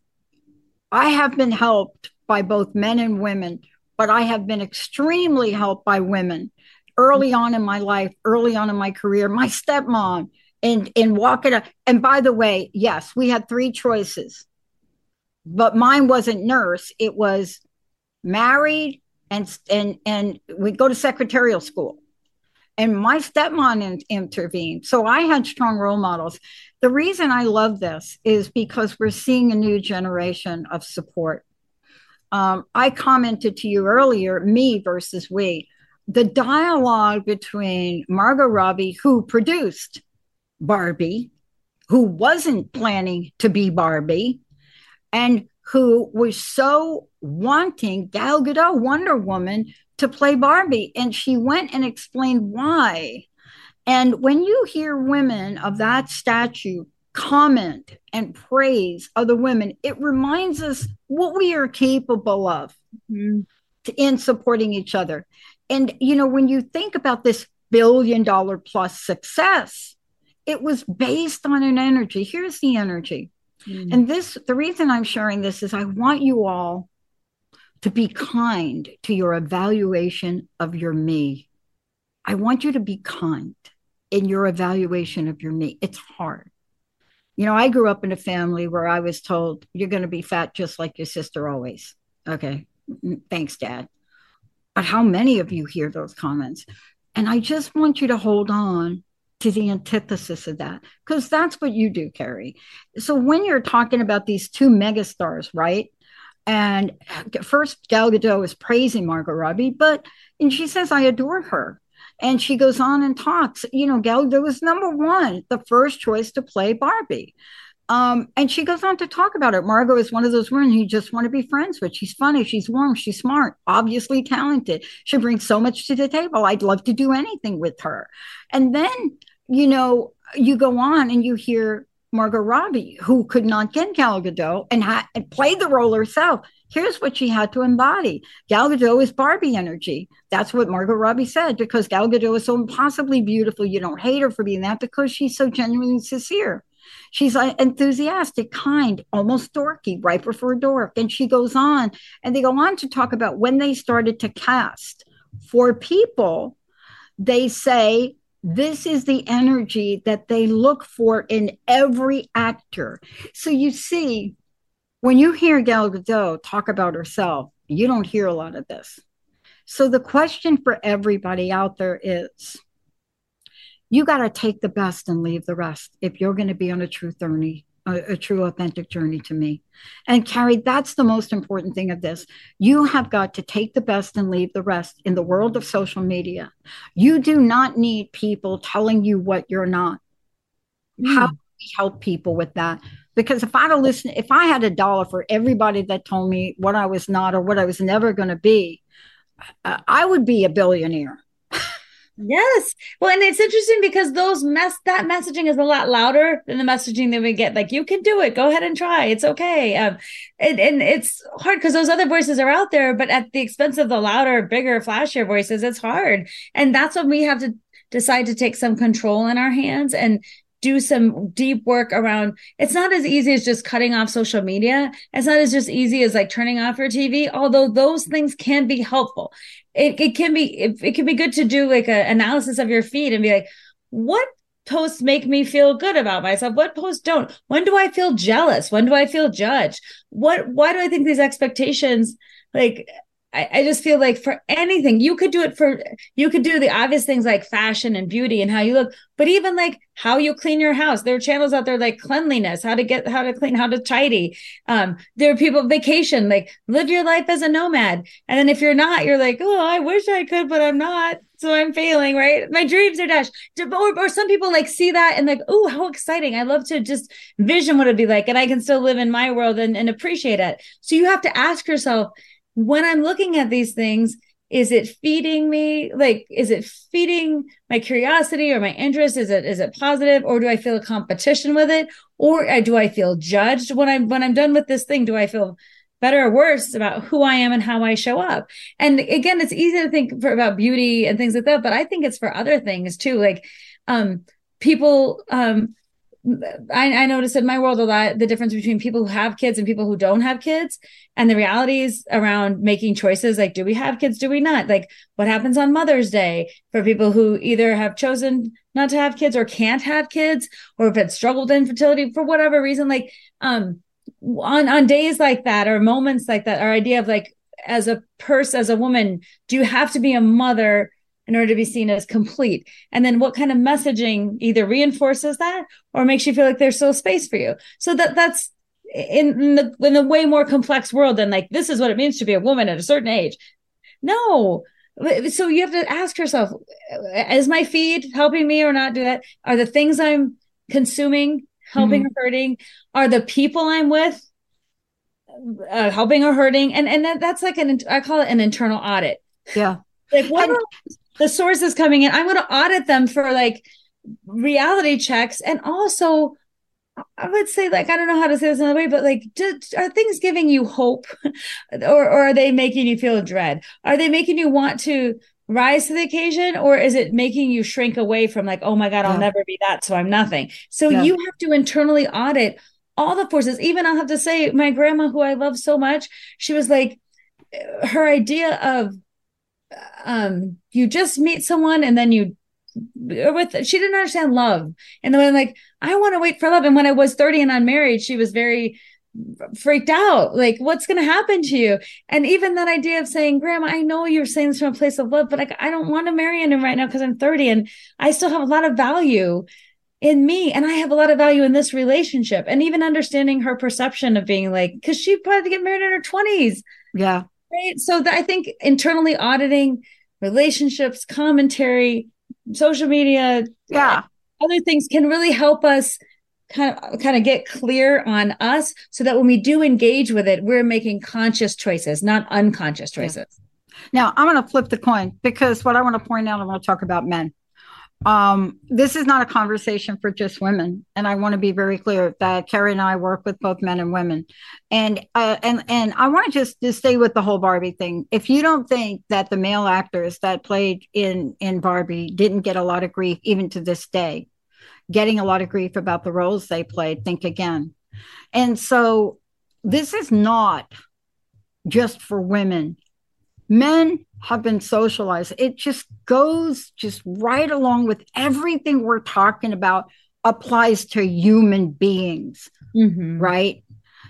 I have been helped by both men and women, but I have been extremely helped by women early on in my life, early on in my career. My stepmom and and walking up. And by the way, yes, we had three choices, but mine wasn't nurse. It was married and and and we go to secretarial school. And my stepmom in, intervened. So I had strong role models. The reason I love this is because we're seeing a new generation of support. Um, I commented to you earlier, me versus we. The dialogue between Margot Robbie, who produced Barbie, who wasn't planning to be Barbie, and who was so wanting Gal Gadot, Wonder Woman, to play Barbie. And she went and explained why. And when you hear women of that statue comment and praise other women, it reminds us what we are capable of mm-hmm. in supporting each other. And, you know, when you think about this billion dollar plus success, it was based on an energy. Here's the energy. Mm-hmm. And this, the reason I'm sharing this is I want you all to be kind to your evaluation of your me. I want you to be kind in your evaluation of your me. It's hard. You know, I grew up in a family where I was told, you're going to be fat just like your sister always. Okay. Thanks, Dad. But how many of you hear those comments? And I just want you to hold on to the antithesis of that because that's what you do, Kari. So when you're talking about these two megastars, right? And first, Gal Gadot is praising Margot Robbie, but and she says, "I adore her." And she goes on and talks. You know, Gal Gadot was number one, the first choice to play Barbie. Um, and she goes on to talk about it. Margot is one of those women you just want to be friends with. She's funny, she's warm, she's smart, obviously talented. She brings so much to the table. I'd love to do anything with her. And then, you know, you go on and you hear Margot Robbie, who could not get Gal Gadot and, ha- and played the role herself. Here's what she had to embody. Gal Gadot is Barbie energy. That's what Margot Robbie said because Gal Gadot is so impossibly beautiful. You don't hate her for being that because she's so genuinely sincere. She's enthusiastic, kind, almost dorky, riper for a dork. And she goes on, and they go on to talk about when they started to cast for people, they say this is the energy that they look for in every actor. So you see, when you hear Gal Gadot talk about herself, you don't hear a lot of this. So the question for everybody out there is you got to take the best and leave the rest if you're going to be on a true journey a, a, true authentic journey to me. And kari that's the most important thing of this. You have got to take the best and leave the rest in the world of social media. You do not need people telling you what you're not. Mm. how do we help people with that? Because if i had listen if i had a dollar for everybody that told me what i was not or what i was never going to be uh, i would be a billionaire Yes. Well, and it's interesting because those mess that messaging is a lot louder than the messaging that we get. Like, you can do it. Go ahead and try. It's okay. Um, and, and it's hard because those other voices are out there, but at the expense of the louder, bigger, flashier voices, it's hard. And that's when we have to decide to take some control in our hands and do some deep work around it's not as easy as just cutting off social media it's not as just easy as like turning off your tv although those things can be helpful it, it can be it, it can be good to do like an analysis of your feed and be like what posts make me feel good about myself? What posts don't? When do i feel jealous? When do i feel judged? What why do i think these expectations like I, I just feel like for anything, you could do it for, you could do the obvious things like fashion and beauty and how you look, but even like how you clean your house. There are channels out there like cleanliness, how to get, how to clean, how to tidy. Um, there are people vacation, like live your life as a nomad. And then if you're not, you're like, oh, I wish I could, but I'm not. So I'm failing, right? My dreams are dashed. Or, or some people like see that and like, oh, how exciting. I love to just vision what it'd be like. And I can still live in my world and, and appreciate it. So you have to ask yourself, when I'm looking at these things, is it feeding me? Like, is it feeding my curiosity or my interest? Is it is it positive, or do I feel a competition with it, or uh, do I feel judged when I'm when I'm done with this thing? Do I feel better or worse about who I am and how I show up? And again, it's easy to think for, about beauty and things like that, but I think it's for other things too. Like, um, people um I, I notice in my world a lot the difference between people who have kids and people who don't have kids. And the realities around making choices like do we have kids? Do we not? Like what happens on mother's day for people who either have chosen not to have kids or can't have kids or if it's struggled infertility for whatever reason? Like um on on days like that or moments like that our idea of like as a person as a woman do you have to be a mother in order to be seen as complete. And then what kind of messaging either reinforces that or makes you feel like there's still space for you. So that that's in, in the in a way more complex world than like this is what it means to be a woman at a certain age. No. So you have to ask yourself, is my feed helping me or not do that? Are the things I'm consuming helping mm-hmm. or hurting? Are the people I'm with uh, helping or hurting? And and that, that's like an I call it an internal audit. Yeah. Like what and, the sources coming in i'm going to audit them for like reality checks and also I would say, like, I don't know how to say this in a way, but like, do, are things giving you hope or, or are they making you feel dread? Are they making you want to rise to the occasion or is it making you shrink away from like, oh my God, I'll yeah. never be that. So I'm nothing. So yeah. you have to internally audit all the forces. Even I'll have to say, my grandma, who I love so much, she was like, her idea of um you just meet someone and then you with she didn't understand love. And then I'm like I want to wait for love. And when I was 30 and unmarried she was very freaked out. Like what's going to happen to you? And even that idea of saying grandma I know you're saying this from a place of love but like I don't want to marry him right now because I'm 30 and I still have a lot of value in me. And I have a lot of value in this relationship. And even understanding her perception of being like cuz she probably get married in her 20s yeah right? So i think internally auditing relationships commentary social media yeah. other things can really help us kind of kind of get clear on us so that when we do engage with it we're making conscious choices not unconscious choices. Yeah. now i'm going to flip the coin because what i want to point out i want to talk about men um, this is not a conversation for just women, and I want to be very clear that Kari and I work with both men and women, and uh, and and I want to just to stay with the whole Barbie thing. If you don't think that the male actors that played in in Barbie didn't get a lot of grief, even to this day, getting a lot of grief about the roles they played, think again. And so, this is not just for women. Men have been socialized. It just goes just right along with everything we're talking about applies to human beings, mm-hmm. right?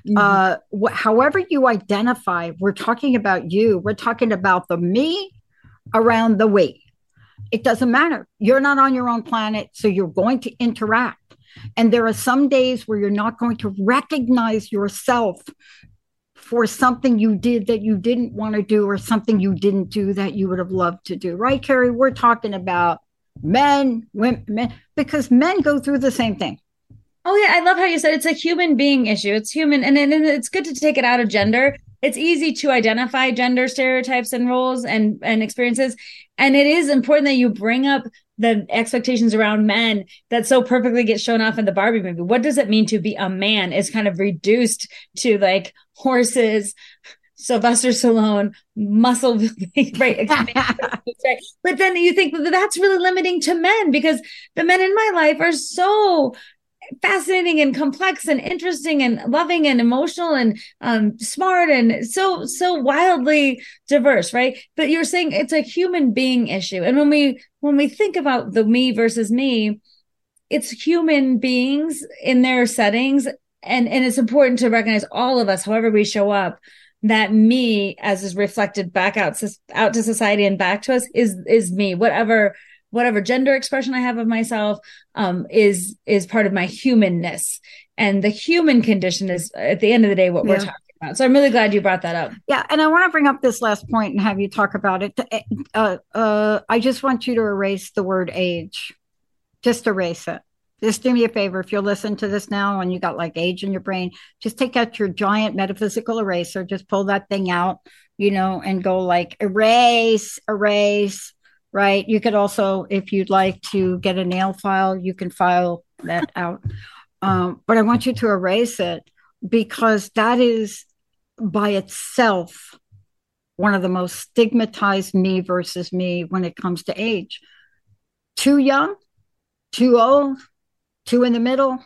Mm-hmm. Uh, wh- however you identify, we're talking about you. We're talking about the me around the we. It doesn't matter. You're not on your own planet, so you're going to interact. And there are some days where you're not going to recognize yourself for something you did that you didn't want to do or something you didn't do that you would have loved to do. Right, Kari? We're talking about men, women, men, because men go through the same thing. Oh yeah, I love how you said it's a human being issue. It's human, and, and it's good to take it out of gender. It's easy to identify gender stereotypes and roles and and experiences, and it is important that you bring up the expectations around men that so perfectly get shown off in the Barbie movie. What does it mean to be a man is kind of reduced to like horses, Sylvester Stallone, muscle, right? But then you think that that's really limiting to men because the men in my life are so fascinating and complex and interesting and loving and emotional and um, smart and so so wildly diverse right? But you're saying it's a human being issue. And when we when we think about the me versus me it's human beings in their settings and and it's important to recognize all of us however we show up that me as is reflected back out out to society and back to us is is me. Whatever whatever gender expression i have of myself um is is part of my humanness. And the human condition is at the end of the day what yeah. we're talking about. So i'm really glad you brought that up. Yeah and i want to bring up this last point and have you talk about it. Uh, uh, i just want you to erase the word age. Just erase it just do me a favor. If you'll listen to this now and you got like age in your brain just take out your giant metaphysical eraser. Just pull that thing out you know and go like erase erase right? You could also if you'd like to get a nail file you can file that out. Um, but i want you to erase it because that is by itself one of the most stigmatized me versus me when it comes to age. Too young? Too old two in the middle.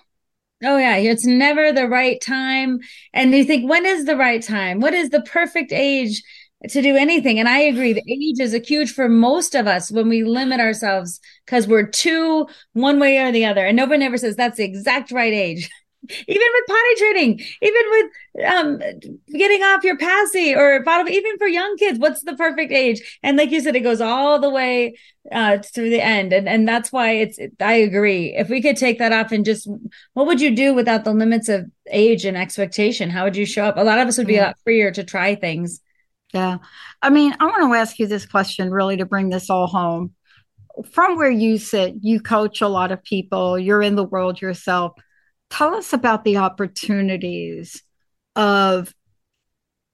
Oh yeah, it's never the right time. And you think, when is the right time? What is the perfect age to do anything? And I agree, the age is a huge for most of us when we limit ourselves because we're too one way or the other. And nobody ever says that's the exact right age. even with potty training, even with um, getting off your passy or bottle, even for young kids, what's the perfect age? And like you said, it goes all the way uh, through the end, and and that's why it's. I agree. If we could take that off and just, what would you do without the limits of age and expectation? How would you show up? A lot of us would be a lot freer to try things. Yeah, I mean, I want to ask you this question really to bring this all home. From where you sit, you coach a lot of people. You're in the world yourself tell us about the opportunities of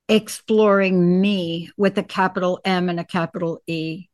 exploring me with a capital M and a capital E.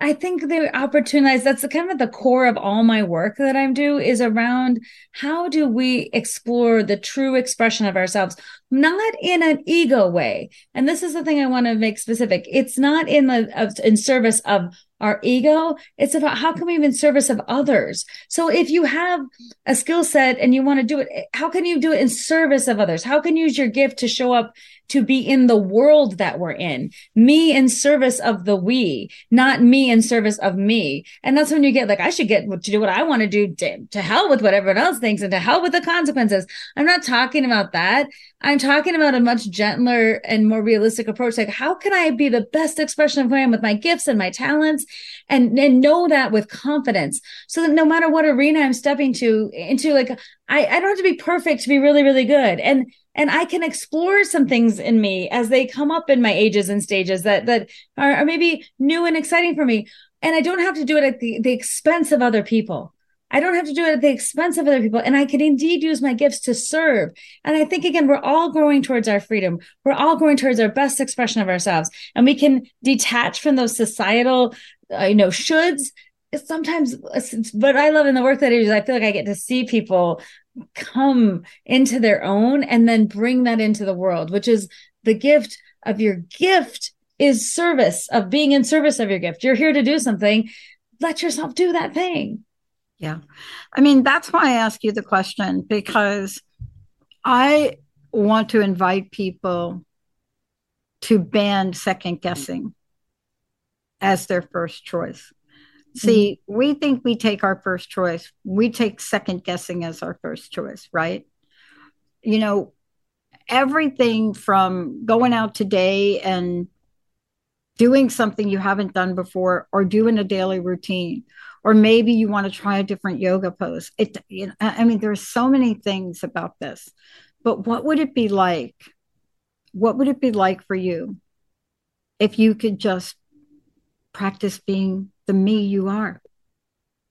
I think the opportunities that's kind of the core of all my work that I do is around how do we explore the true expression of ourselves, not in an ego way. And this is the thing I want to make specific. It's not in the in service of our ego. It's about how can we be in service of others. So if you have a skill set and you want to do it, how can you do it in service of others? How can you use your gift to show up to be in the world that we're in. Me in service of the we, not me in service of me. And that's when you get like, I should get to do what I want to do to, to hell with what everyone else thinks and to hell with the consequences. I'm not talking about that. I'm talking about a much gentler and more realistic approach. Like, how can I be the best expression of who I am with my gifts and my talents and, and know that with confidence so that no matter what arena I'm stepping to into, like, I, I don't have to be perfect to be really, really good. And and I can explore some things in me as they come up in my ages and stages that that are, are maybe new and exciting for me. And I don't have to do it at the, the expense of other people. I don't have to do it at the expense of other people. And I can indeed use my gifts to serve. And I think again, we're all growing towards our freedom. We're all growing towards our best expression of ourselves. And we can detach from those societal, uh, you know, shoulds. It's sometimes, but I love in the work that I do, is I feel like I get to see people come into their own and then bring that into the world, which is the gift of your gift is service of being in service of your gift. You're here to do something. Let yourself do that thing. Yeah. I mean, that's why I ask you the question because I want to invite people to ban second guessing as their first choice. See, mm-hmm. we think we take our first choice. We take second guessing as our first choice, right? You know, everything from going out today and doing something you haven't done before or doing a daily routine or maybe you want to try a different yoga pose. It you know, i mean there's so many things about this but what would it be like? What would it be like for you if you could just practice being the me you are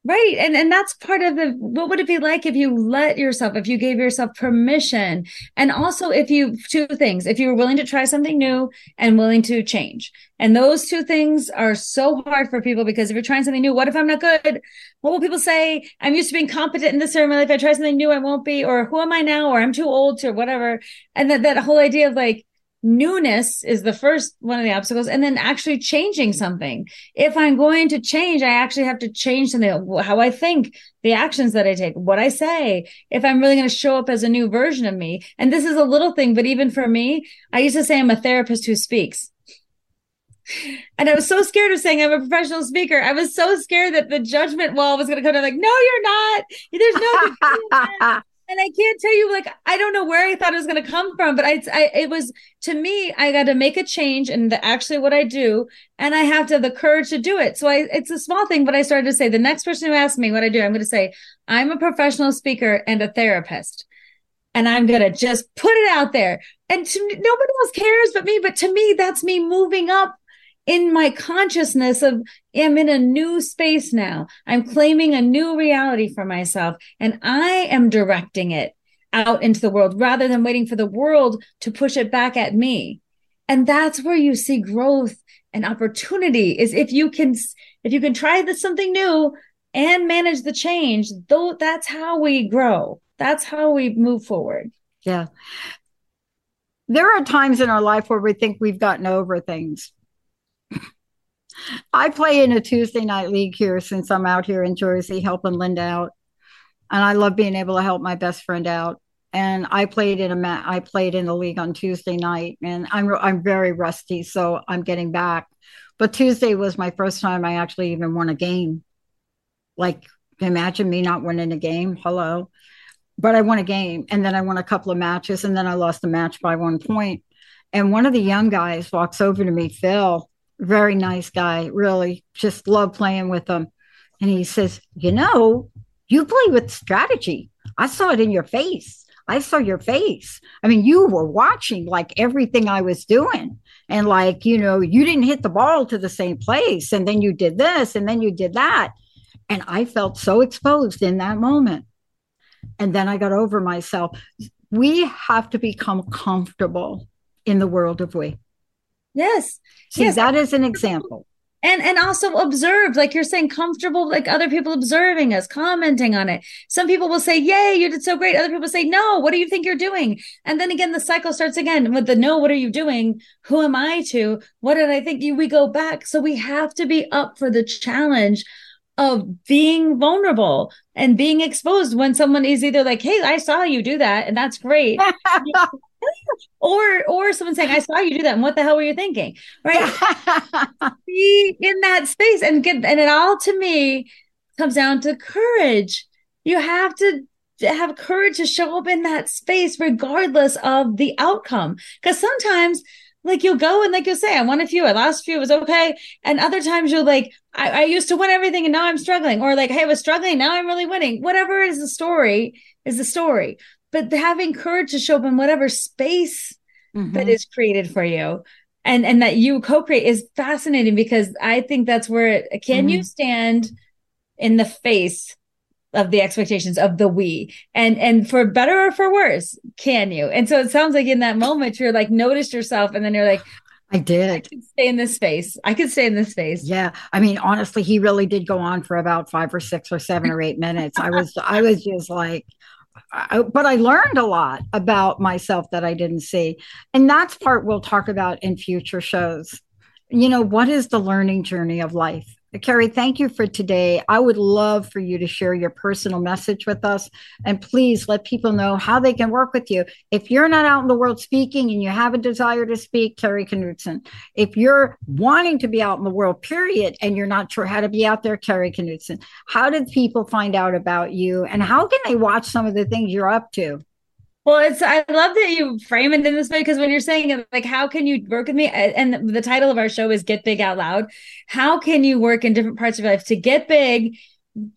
right. And and that's part of the what would it be like if you let yourself if you gave yourself permission? And also if you two things if you were willing to try something new and willing to change. And those two things are so hard for people because if you're trying something new what if i'm not good? What will people say? I'm used to being competent in this area of my life. If i try something new i won't be or who am i now? Or i'm too old to or whatever. And that that whole idea of like newness is the first one of the obstacles and then actually changing something if i'm going to change i actually have to change something how i think the actions that i take what i say if i'm really going to show up as a new version of me and this is a little thing but even for me i used to say i'm a therapist who speaks and I was so scared of saying I'm a professional speaker. I was so scared that the judgment wall was going to come down. Like, no, you're not. There's no. and I can't tell you, like, I don't know where I thought it was going to come from, but I, I, it was to me, I got to make a change the, actually what I do, and I have to have the courage to do it. So I, it's a small thing, but I started to say, the next person who asks me what I do, I'm going to say, I'm a professional speaker and a therapist, and I'm going to just put it out there. And to, nobody else cares but me, but to me, that's me moving up in my consciousness of am in a new space now. I'm claiming a new reality for myself and I am directing it out into the world rather than waiting for the world to push it back at me. And that's where you see growth and opportunity is if you can if you can try this something new and manage the change, though that's how we grow. That's how we move forward. Yeah. There are times in our life where we think we've gotten over things I play in a Tuesday night league here since I'm out here in Jersey helping Linda out. And I love being able to help my best friend out. And I played in a ma- I played in the league on Tuesday night and I'm I'm very rusty so I'm getting back. But Tuesday was my first time I actually even won a game. Like imagine me not winning a game. Hello. But I won a game and then I won a couple of matches and then I lost a match by one point. And one of the young guys walks over to me, Phil, very nice guy, really just love playing with him. And he says, You know, you play with strategy. I saw it in your face. I saw your face. I mean, you were watching like everything I was doing. And like, you know, you didn't hit the ball to the same place. And then you did this and then you did that. And I felt so exposed in that moment. And then I got over myself. We have to become comfortable in the world of we. Yes. See, yes. that is an example. And and also observe, like you're saying, comfortable, like other people observing us, commenting on it. Some people will say, Yay, you did so great. Other people say, No, what do you think you're doing? And then again, the cycle starts again with the no, what are you doing? Who am I to? What did I think you? We go back. So we have to be up for the challenge of being vulnerable and being exposed when someone is either like, Hey, I saw you do that, and that's great. or or someone saying, I saw you do that. And what the hell were you thinking? Right. Be in that space and get and it all to me comes down to courage. You have to have courage to show up in that space regardless of the outcome. Because sometimes like you'll go and like you'll say, I won a few, I lost a few, it was okay. And other times you're like, I, I used to win everything and now I'm struggling. Or like, hey, I was struggling, now I'm really winning. Whatever is the story is the story but having courage to show up in whatever space mm-hmm. that is created for you and and that you co-create is fascinating because i think that's where it, can mm-hmm. you stand in the face of the expectations of the we and and for better or for worse can you and so it sounds like in that moment you're like noticed yourself and then you're like I did. I could stay in this space. I could stay in this space. Yeah. I mean, honestly, he really did go on for about five or six or seven or eight minutes. I was, I was just like, I, but I learned a lot about myself that I didn't see. And that's part we'll talk about in future shows. You know, what is the learning journey of life? Kari, thank you for today. I would love for you to share your personal message with us. And please let people know how they can work with you. If you're not out in the world speaking and you have a desire to speak, Kari Knutson. If you're wanting to be out in the world, period, and you're not sure how to be out there, Kari Knutson. How did people find out about you? And how can they watch some of the things you're up to? Well, it's I love that you frame it in this way because when you're saying like how can you work with me and the title of our show is Get Big Out Loud. How can you work in different parts of your life to get big,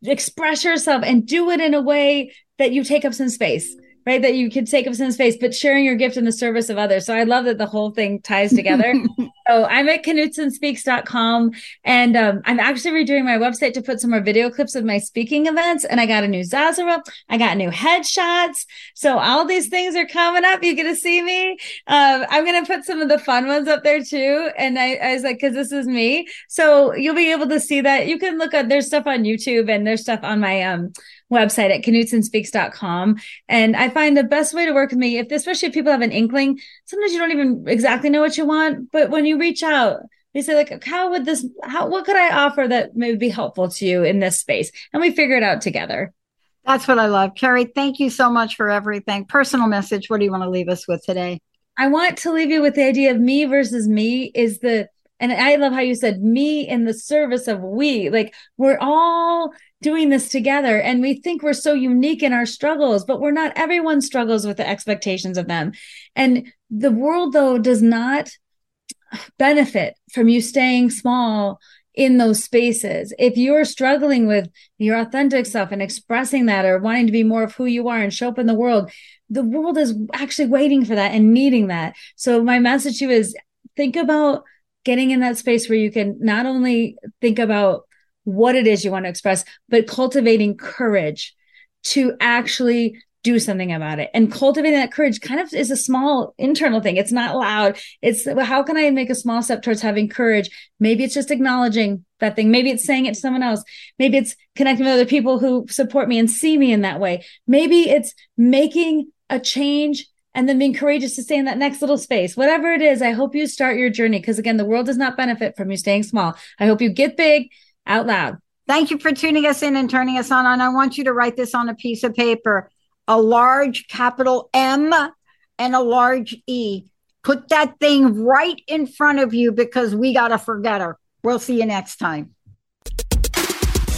express yourself and do it in a way that you take up some space right? That you could take up some space, but sharing your gift in the service of others. So I love that the whole thing ties together. so I'm at KnutsonSpeaks.com and um, I'm actually redoing my website to put some more video clips of my speaking events. And I got a new Zazzle, I got new headshots. So all these things are coming up. You're going to see me. Um, I'm going to put some of the fun ones up there too. And I, I was like, cause this is me. So you'll be able to see that. You can look at, there's stuff on YouTube and there's stuff on my, um, website at knutsonspeaks.com. And I find the best way to work with me, if especially if people have an inkling, sometimes you don't even exactly know what you want, but when you reach out, they say like, how would this, how, what could I offer that may be helpful to you in this space? And we figure it out together. That's what I love. Kari, thank you so much for everything. Personal message. What do you want to leave us with today? I want to leave you with the idea of me versus me is the And I love how you said me in the service of we. Like we're all doing this together and we think we're so unique in our struggles, but we're not. Everyone struggles with the expectations of them. And the world, though, does not benefit from you staying small in those spaces. If you're struggling with your authentic self and expressing that or wanting to be more of who you are and show up in the world, the world is actually waiting for that and needing that. So my message to you is think about getting in that space where you can not only think about what it is you want to express, but cultivating courage to actually do something about it. And cultivating that courage kind of is a small internal thing. It's not loud. It's how can I make a small step towards having courage? Maybe it's just acknowledging that thing. Maybe it's saying it to someone else. Maybe it's connecting with other people who support me and see me in that way. Maybe it's making a change and then being courageous to stay in that next little space. Whatever it is, I hope you start your journey because again, the world does not benefit from you staying small. I hope you get big out loud. Thank you for tuning us in and turning us on. And I want you to write this on a piece of paper a large capital M and a large E. Put that thing right in front of you because we got to forget her. We'll see you next time.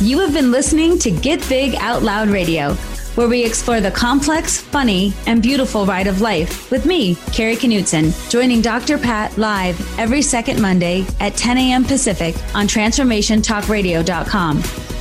You have been listening to Get Big Out Loud Radio, where we explore the complex, funny, and beautiful ride of life with me, Kari Knutson, joining Dr. Pat live every second Monday at 10 a.m. Pacific on TransformationTalkRadio.com.